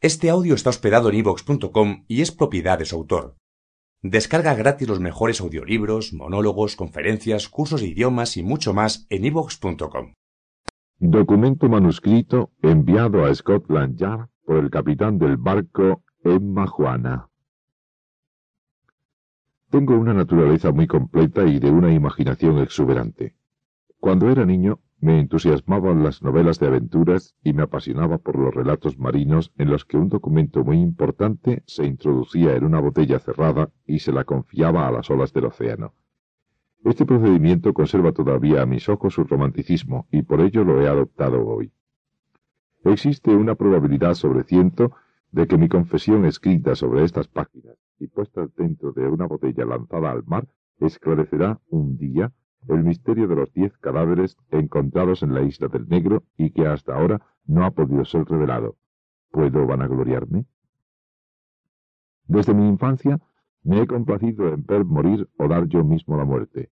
Este audio está hospedado en ivox.com y es propiedad de su autor. Descarga gratis los mejores audiolibros, monólogos, conferencias, cursos de idiomas y mucho más en ivox.com. Documento manuscrito enviado a Scotland Yard por el capitán del barco Emma Juana. Tengo una naturaleza muy completa y de una imaginación exuberante. Cuando era niño me entusiasmaban las novelas de aventuras y me apasionaba por los relatos marinos en los que un documento muy importante se introducía en una botella cerrada y se la confiaba a las olas del océano. Este procedimiento conserva todavía a mis ojos su romanticismo y por ello lo he adoptado hoy. Existe una probabilidad sobre ciento de que mi confesión escrita sobre estas páginas y puesta dentro de una botella lanzada al mar esclarecerá un día el misterio de los diez cadáveres encontrados en la isla del Negro y que hasta ahora no ha podido ser revelado. ¿Puedo vanagloriarme? Desde mi infancia me he complacido en ver morir o dar yo mismo la muerte.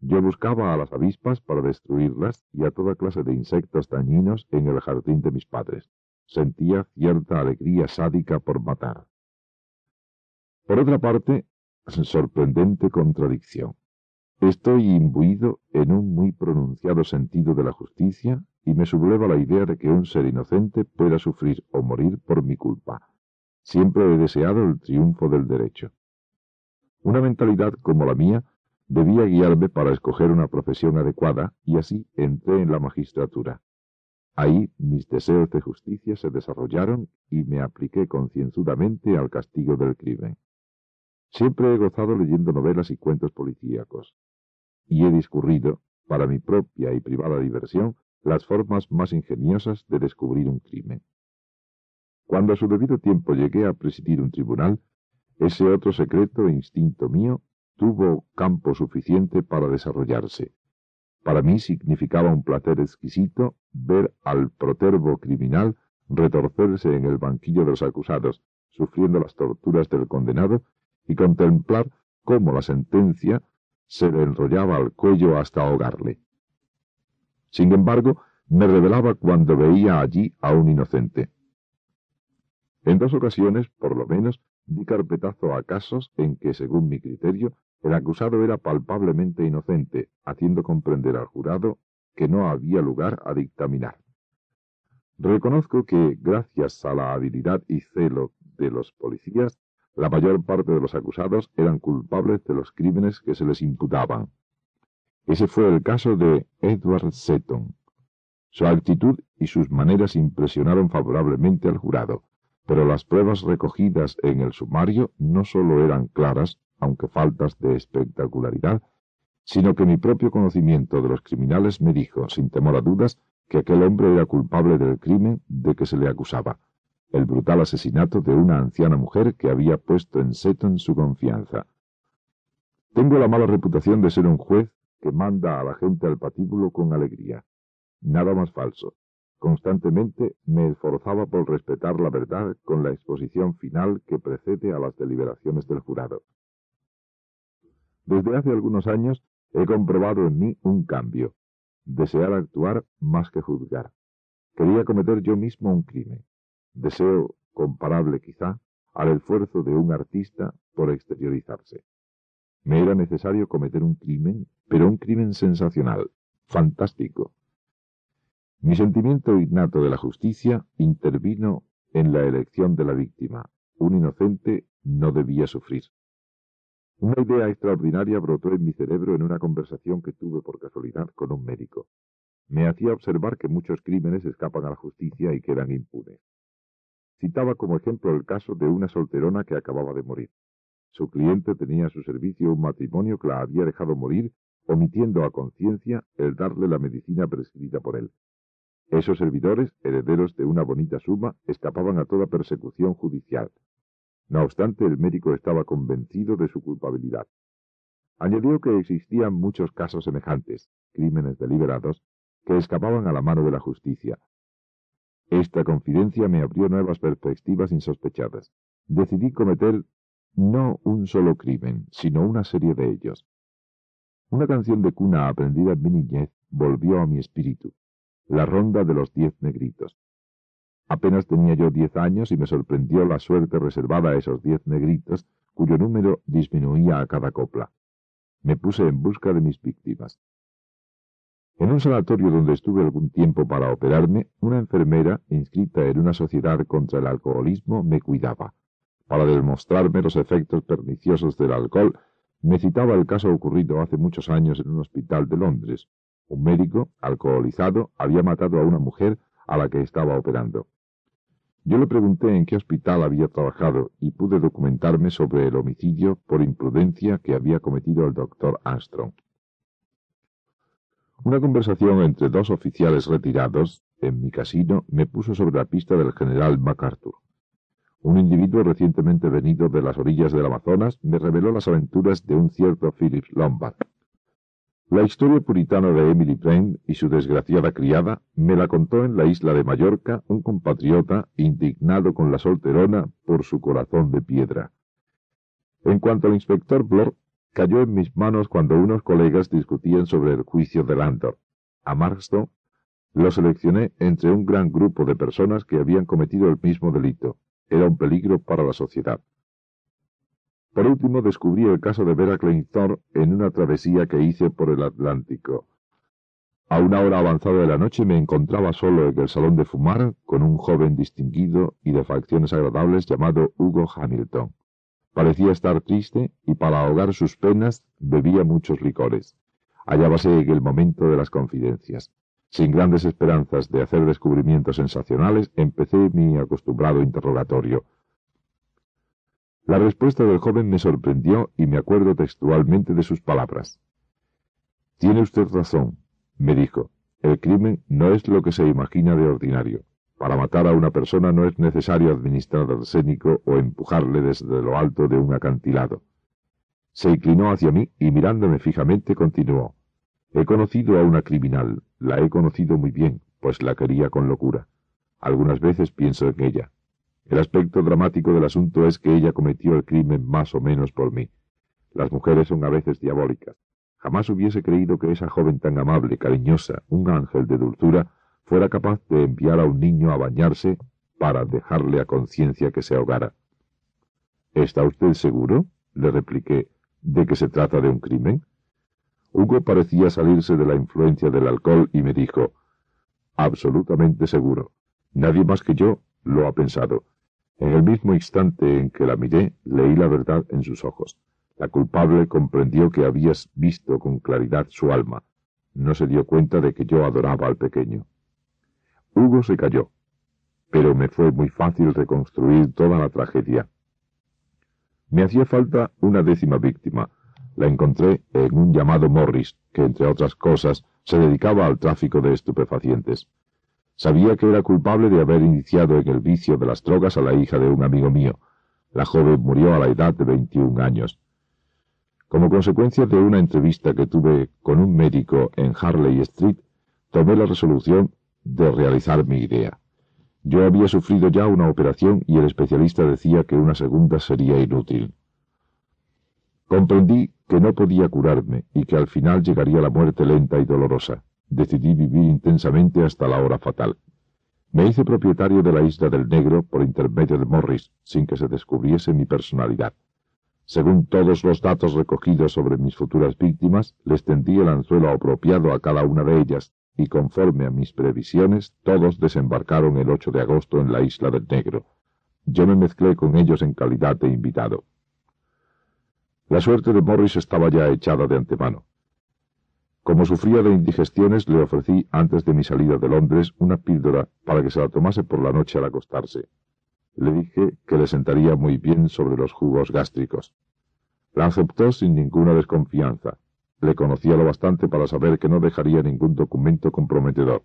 Yo buscaba a las avispas para destruirlas y a toda clase de insectos dañinos en el jardín de mis padres. Sentía cierta alegría sádica por matar. Por otra parte, sorprendente contradicción. Estoy imbuido en un muy pronunciado sentido de la justicia y me subleva la idea de que un ser inocente pueda sufrir o morir por mi culpa. Siempre he deseado el triunfo del derecho. Una mentalidad como la mía debía guiarme para escoger una profesión adecuada y así entré en la magistratura. Ahí mis deseos de justicia se desarrollaron y me apliqué concienzudamente al castigo del crimen. Siempre he gozado leyendo novelas y cuentos policíacos y he discurrido, para mi propia y privada diversión, las formas más ingeniosas de descubrir un crimen. Cuando a su debido tiempo llegué a presidir un tribunal, ese otro secreto instinto mío tuvo campo suficiente para desarrollarse. Para mí significaba un placer exquisito ver al protervo criminal retorcerse en el banquillo de los acusados, sufriendo las torturas del condenado, y contemplar cómo la sentencia se le enrollaba al cuello hasta ahogarle. Sin embargo, me revelaba cuando veía allí a un inocente. En dos ocasiones, por lo menos, di carpetazo a casos en que, según mi criterio, el acusado era palpablemente inocente, haciendo comprender al jurado que no había lugar a dictaminar. Reconozco que, gracias a la habilidad y celo de los policías, la mayor parte de los acusados eran culpables de los crímenes que se les imputaban. Ese fue el caso de Edward Seton. Su actitud y sus maneras impresionaron favorablemente al jurado, pero las pruebas recogidas en el sumario no sólo eran claras, aunque faltas de espectacularidad, sino que mi propio conocimiento de los criminales me dijo, sin temor a dudas, que aquel hombre era culpable del crimen de que se le acusaba el brutal asesinato de una anciana mujer que había puesto en Seton su confianza. Tengo la mala reputación de ser un juez que manda a la gente al patíbulo con alegría. Nada más falso. Constantemente me esforzaba por respetar la verdad con la exposición final que precede a las deliberaciones del jurado. Desde hace algunos años he comprobado en mí un cambio, desear actuar más que juzgar. Quería cometer yo mismo un crimen deseo comparable quizá al esfuerzo de un artista por exteriorizarse. Me era necesario cometer un crimen, pero un crimen sensacional, fantástico. Mi sentimiento innato de la justicia intervino en la elección de la víctima. Un inocente no debía sufrir. Una idea extraordinaria brotó en mi cerebro en una conversación que tuve por casualidad con un médico. Me hacía observar que muchos crímenes escapan a la justicia y quedan impunes. Citaba como ejemplo el caso de una solterona que acababa de morir. Su cliente tenía a su servicio un matrimonio que la había dejado morir, omitiendo a conciencia el darle la medicina prescrita por él. Esos servidores, herederos de una bonita suma, escapaban a toda persecución judicial. No obstante, el médico estaba convencido de su culpabilidad. Añadió que existían muchos casos semejantes, crímenes deliberados, que escapaban a la mano de la justicia, esta confidencia me abrió nuevas perspectivas insospechadas. Decidí cometer no un solo crimen, sino una serie de ellos. Una canción de cuna aprendida en mi niñez volvió a mi espíritu, la ronda de los diez negritos. Apenas tenía yo diez años y me sorprendió la suerte reservada a esos diez negritos, cuyo número disminuía a cada copla. Me puse en busca de mis víctimas. En un sanatorio donde estuve algún tiempo para operarme, una enfermera, inscrita en una sociedad contra el alcoholismo, me cuidaba. Para demostrarme los efectos perniciosos del alcohol, me citaba el caso ocurrido hace muchos años en un hospital de Londres. Un médico, alcoholizado, había matado a una mujer a la que estaba operando. Yo le pregunté en qué hospital había trabajado y pude documentarme sobre el homicidio por imprudencia que había cometido el doctor Armstrong. Una conversación entre dos oficiales retirados en mi casino me puso sobre la pista del general MacArthur. Un individuo recientemente venido de las orillas del Amazonas me reveló las aventuras de un cierto Philip Lombard. La historia puritana de Emily Brain y su desgraciada criada me la contó en la isla de Mallorca un compatriota indignado con la solterona por su corazón de piedra. En cuanto al inspector Blor, cayó en mis manos cuando unos colegas discutían sobre el juicio de Landor. A Marston lo seleccioné entre un gran grupo de personas que habían cometido el mismo delito. Era un peligro para la sociedad. Por último, descubrí el caso de Vera Kleinthor en una travesía que hice por el Atlántico. A una hora avanzada de la noche me encontraba solo en el salón de fumar con un joven distinguido y de facciones agradables llamado Hugo Hamilton. Parecía estar triste y para ahogar sus penas bebía muchos licores. Hallábase en el momento de las confidencias. Sin grandes esperanzas de hacer descubrimientos sensacionales, empecé mi acostumbrado interrogatorio. La respuesta del joven me sorprendió y me acuerdo textualmente de sus palabras. Tiene usted razón, me dijo. El crimen no es lo que se imagina de ordinario. Para matar a una persona no es necesario administrar arsénico o empujarle desde lo alto de un acantilado. Se inclinó hacia mí y mirándome fijamente continuó. He conocido a una criminal, la he conocido muy bien, pues la quería con locura. Algunas veces pienso en ella. El aspecto dramático del asunto es que ella cometió el crimen más o menos por mí. Las mujeres son a veces diabólicas. Jamás hubiese creído que esa joven tan amable, cariñosa, un ángel de dulzura, fuera capaz de enviar a un niño a bañarse para dejarle a conciencia que se ahogara. ¿Está usted seguro? le repliqué, de que se trata de un crimen. Hugo parecía salirse de la influencia del alcohol y me dijo, absolutamente seguro. Nadie más que yo lo ha pensado. En el mismo instante en que la miré, leí la verdad en sus ojos. La culpable comprendió que habías visto con claridad su alma. No se dio cuenta de que yo adoraba al pequeño. Hugo se calló, pero me fue muy fácil reconstruir toda la tragedia. Me hacía falta una décima víctima. La encontré en un llamado Morris, que entre otras cosas se dedicaba al tráfico de estupefacientes. Sabía que era culpable de haber iniciado en el vicio de las drogas a la hija de un amigo mío. La joven murió a la edad de 21 años. Como consecuencia de una entrevista que tuve con un médico en Harley Street, tomé la resolución de realizar mi idea. Yo había sufrido ya una operación y el especialista decía que una segunda sería inútil. Comprendí que no podía curarme y que al final llegaría la muerte lenta y dolorosa. Decidí vivir intensamente hasta la hora fatal. Me hice propietario de la isla del Negro por intermedio de Morris, sin que se descubriese mi personalidad. Según todos los datos recogidos sobre mis futuras víctimas, les tendí el anzuelo apropiado a cada una de ellas, y conforme a mis previsiones, todos desembarcaron el 8 de agosto en la isla del Negro. Yo me mezclé con ellos en calidad de invitado. La suerte de Morris estaba ya echada de antemano. Como sufría de indigestiones, le ofrecí antes de mi salida de Londres una píldora para que se la tomase por la noche al acostarse. Le dije que le sentaría muy bien sobre los jugos gástricos. La aceptó sin ninguna desconfianza, le conocía lo bastante para saber que no dejaría ningún documento comprometedor.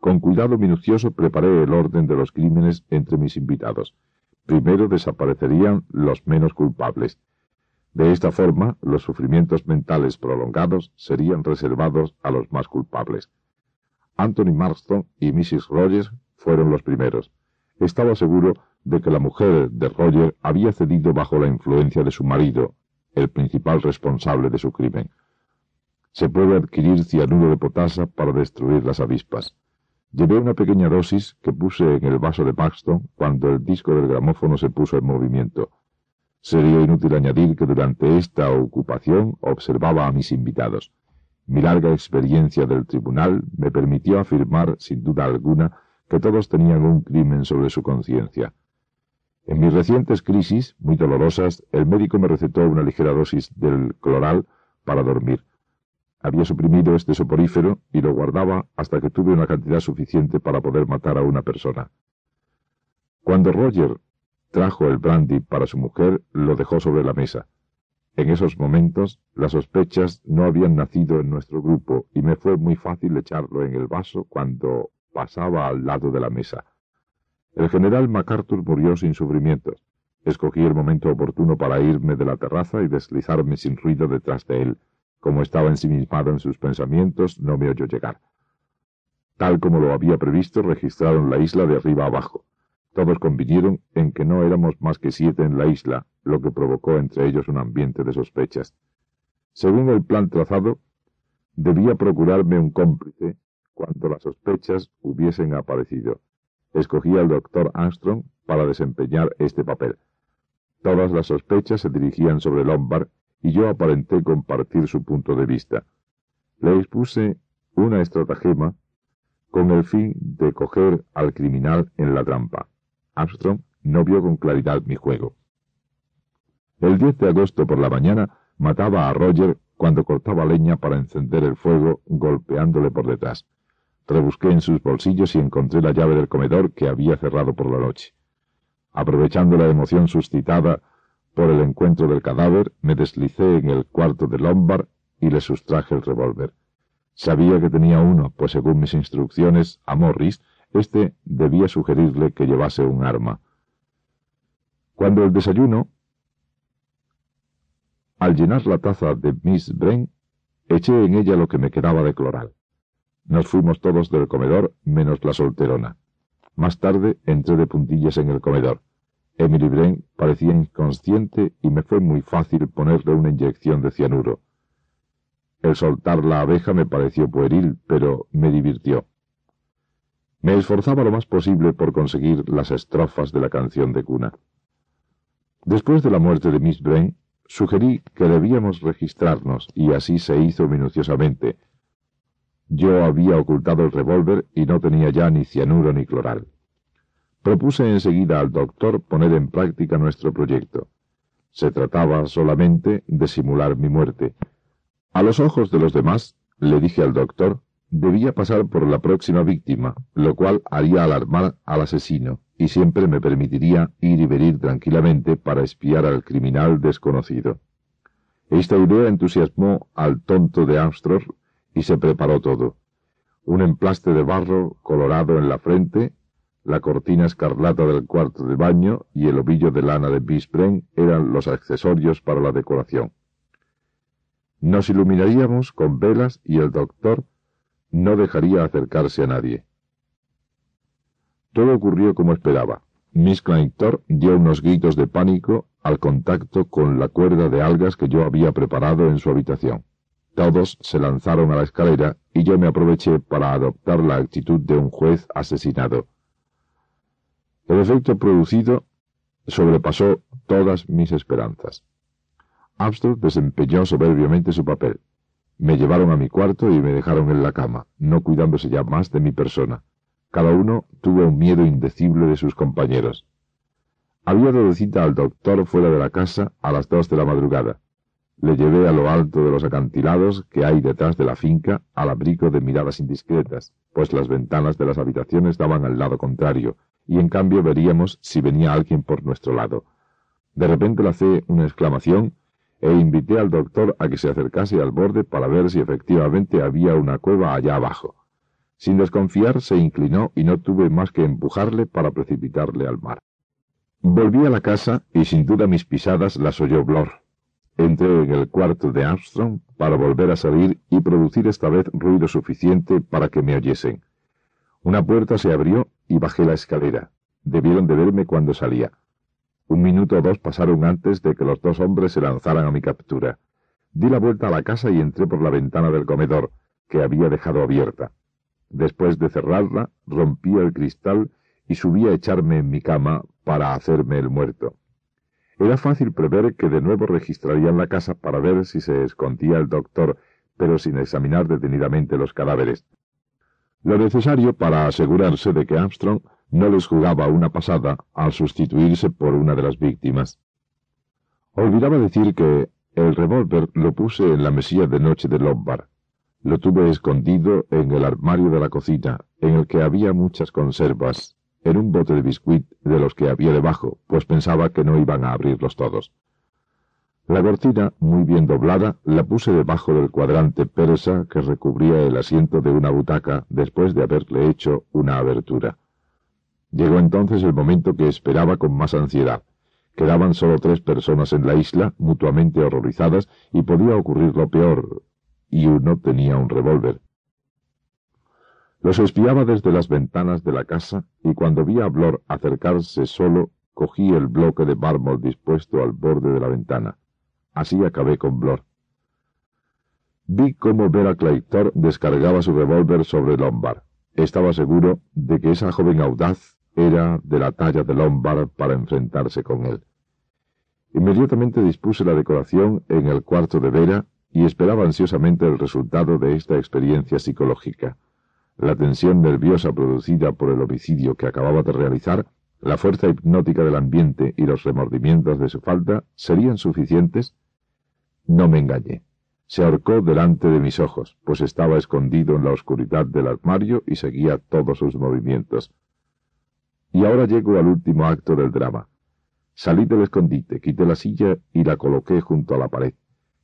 Con cuidado minucioso preparé el orden de los crímenes entre mis invitados. Primero desaparecerían los menos culpables. De esta forma, los sufrimientos mentales prolongados serían reservados a los más culpables. Anthony Marston y Mrs. Rogers fueron los primeros. Estaba seguro de que la mujer de Roger había cedido bajo la influencia de su marido, el principal responsable de su crimen. Se puede adquirir cianuro de potasa para destruir las avispas. Llevé una pequeña dosis que puse en el vaso de Paxton cuando el disco del gramófono se puso en movimiento. Sería inútil añadir que durante esta ocupación observaba a mis invitados. Mi larga experiencia del tribunal me permitió afirmar, sin duda alguna, que todos tenían un crimen sobre su conciencia. En mis recientes crisis, muy dolorosas, el médico me recetó una ligera dosis del cloral para dormir. Había suprimido este soporífero y lo guardaba hasta que tuve una cantidad suficiente para poder matar a una persona. Cuando Roger trajo el brandy para su mujer, lo dejó sobre la mesa. En esos momentos, las sospechas no habían nacido en nuestro grupo y me fue muy fácil echarlo en el vaso cuando pasaba al lado de la mesa. El general MacArthur murió sin sufrimientos. Escogí el momento oportuno para irme de la terraza y deslizarme sin ruido detrás de él. Como estaba ensimismado en sus pensamientos, no me oyó llegar. Tal como lo había previsto, registraron la isla de arriba abajo. Todos convinieron en que no éramos más que siete en la isla, lo que provocó entre ellos un ambiente de sospechas. Según el plan trazado, debía procurarme un cómplice cuando las sospechas hubiesen aparecido. Escogí al doctor Armstrong para desempeñar este papel. Todas las sospechas se dirigían sobre Lombard y yo aparenté compartir su punto de vista. Le expuse una estratagema con el fin de coger al criminal en la trampa. Armstrong no vio con claridad mi juego. El 10 de agosto por la mañana mataba a Roger cuando cortaba leña para encender el fuego golpeándole por detrás. Rebusqué en sus bolsillos y encontré la llave del comedor que había cerrado por la noche. Aprovechando la emoción suscitada por el encuentro del cadáver, me deslicé en el cuarto de Lombard y le sustraje el revólver. Sabía que tenía uno, pues según mis instrucciones a Morris, éste debía sugerirle que llevase un arma. Cuando el desayuno, al llenar la taza de Miss Brain, eché en ella lo que me quedaba de cloral. Nos fuimos todos del comedor, menos la solterona. Más tarde entré de puntillas en el comedor. Emily Brain parecía inconsciente y me fue muy fácil ponerle una inyección de cianuro. El soltar la abeja me pareció pueril, pero me divirtió. Me esforzaba lo más posible por conseguir las estrofas de la canción de cuna. Después de la muerte de Miss Brain, sugerí que debíamos registrarnos, y así se hizo minuciosamente. Yo había ocultado el revólver y no tenía ya ni cianuro ni cloral. Propuse enseguida al doctor poner en práctica nuestro proyecto. Se trataba solamente de simular mi muerte. A los ojos de los demás, le dije al doctor, debía pasar por la próxima víctima, lo cual haría alarmar al asesino, y siempre me permitiría ir y venir tranquilamente para espiar al criminal desconocido. Esta idea entusiasmó al tonto de Armstrong y se preparó todo. Un emplaste de barro colorado en la frente, la cortina escarlata del cuarto de baño y el ovillo de lana de Bisbren eran los accesorios para la decoración. Nos iluminaríamos con velas y el doctor no dejaría acercarse a nadie. Todo ocurrió como esperaba. Miss Claytor dio unos gritos de pánico al contacto con la cuerda de algas que yo había preparado en su habitación. Todos se lanzaron a la escalera y yo me aproveché para adoptar la actitud de un juez asesinado. El efecto producido sobrepasó todas mis esperanzas. Armstrong desempeñó soberbiamente su papel. Me llevaron a mi cuarto y me dejaron en la cama, no cuidándose ya más de mi persona. Cada uno tuvo un miedo indecible de sus compañeros. Había dado cita al doctor fuera de la casa a las dos de la madrugada. Le llevé a lo alto de los acantilados que hay detrás de la finca al abrigo de miradas indiscretas, pues las ventanas de las habitaciones daban al lado contrario, y en cambio veríamos si venía alguien por nuestro lado. De repente lancé una exclamación e invité al doctor a que se acercase al borde para ver si efectivamente había una cueva allá abajo. Sin desconfiar, se inclinó y no tuve más que empujarle para precipitarle al mar. Volví a la casa y sin duda mis pisadas las oyó Blor. Entré en el cuarto de Armstrong para volver a salir y producir esta vez ruido suficiente para que me oyesen. Una puerta se abrió y bajé la escalera. Debieron de verme cuando salía. Un minuto o dos pasaron antes de que los dos hombres se lanzaran a mi captura. Di la vuelta a la casa y entré por la ventana del comedor, que había dejado abierta. Después de cerrarla, rompía el cristal y subí a echarme en mi cama para hacerme el muerto. Era fácil prever que de nuevo registrarían la casa para ver si se escondía el doctor, pero sin examinar detenidamente los cadáveres. Lo necesario para asegurarse de que Armstrong no les jugaba una pasada al sustituirse por una de las víctimas. Olvidaba decir que el revólver lo puse en la mesilla de noche de Lombard. Lo tuve escondido en el armario de la cocina, en el que había muchas conservas, en un bote de biscuit de los que había debajo, pues pensaba que no iban a abrirlos todos. La cortina, muy bien doblada, la puse debajo del cuadrante persa que recubría el asiento de una butaca después de haberle hecho una abertura. Llegó entonces el momento que esperaba con más ansiedad. Quedaban solo tres personas en la isla, mutuamente horrorizadas, y podía ocurrir lo peor, y uno tenía un revólver. Los espiaba desde las ventanas de la casa y cuando vi a Blor acercarse solo, cogí el bloque de mármol dispuesto al borde de la ventana. Así acabé con Blor. Vi cómo Vera Claytor descargaba su revólver sobre Lombard. Estaba seguro de que esa joven audaz era de la talla de Lombard para enfrentarse con él. Inmediatamente dispuse la decoración en el cuarto de Vera y esperaba ansiosamente el resultado de esta experiencia psicológica. La tensión nerviosa producida por el homicidio que acababa de realizar, la fuerza hipnótica del ambiente y los remordimientos de su falta serían suficientes. No me engañé. Se ahorcó delante de mis ojos, pues estaba escondido en la oscuridad del armario y seguía todos sus movimientos. Y ahora llego al último acto del drama. Salí del escondite, quité la silla y la coloqué junto a la pared.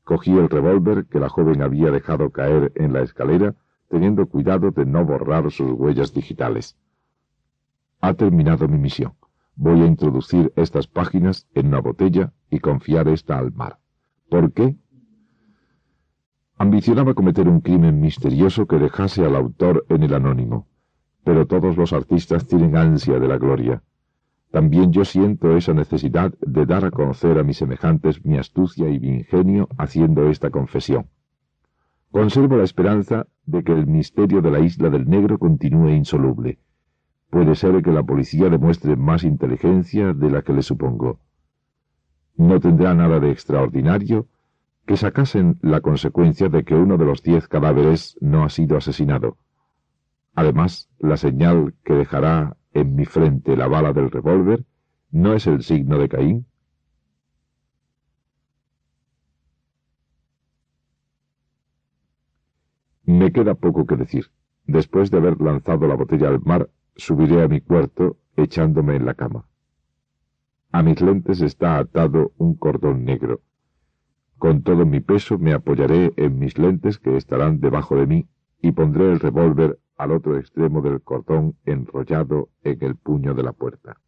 Cogí el revólver que la joven había dejado caer en la escalera teniendo cuidado de no borrar sus huellas digitales. Ha terminado mi misión. Voy a introducir estas páginas en una botella y confiar esta al mar. ¿Por qué? Ambicionaba cometer un crimen misterioso que dejase al autor en el anónimo. Pero todos los artistas tienen ansia de la gloria. También yo siento esa necesidad de dar a conocer a mis semejantes mi astucia y mi ingenio haciendo esta confesión. Conservo la esperanza de que el misterio de la isla del negro continúe insoluble. Puede ser que la policía demuestre más inteligencia de la que le supongo. No tendrá nada de extraordinario que sacasen la consecuencia de que uno de los diez cadáveres no ha sido asesinado. Además, la señal que dejará en mi frente la bala del revólver no es el signo de Caín. Me queda poco que decir. Después de haber lanzado la botella al mar, subiré a mi cuarto echándome en la cama. A mis lentes está atado un cordón negro. Con todo mi peso me apoyaré en mis lentes que estarán debajo de mí y pondré el revólver al otro extremo del cordón enrollado en el puño de la puerta.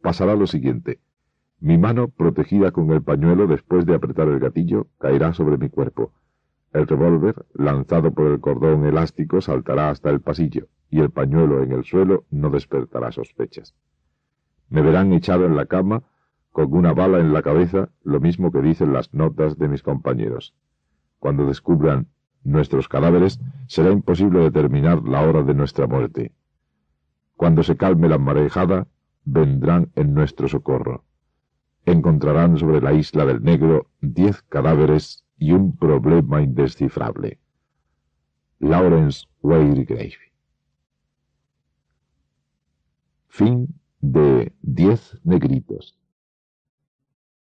Pasará lo siguiente. Mi mano, protegida con el pañuelo después de apretar el gatillo, caerá sobre mi cuerpo. El revólver, lanzado por el cordón elástico, saltará hasta el pasillo, y el pañuelo en el suelo no despertará sospechas. Me verán echado en la cama, con una bala en la cabeza, lo mismo que dicen las notas de mis compañeros. Cuando descubran nuestros cadáveres, será imposible determinar la hora de nuestra muerte. Cuando se calme la marejada, vendrán en nuestro socorro. Encontrarán sobre la isla del negro diez cadáveres y un problema indescifrable. Lawrence Waygrave. Fin de Diez Negritos.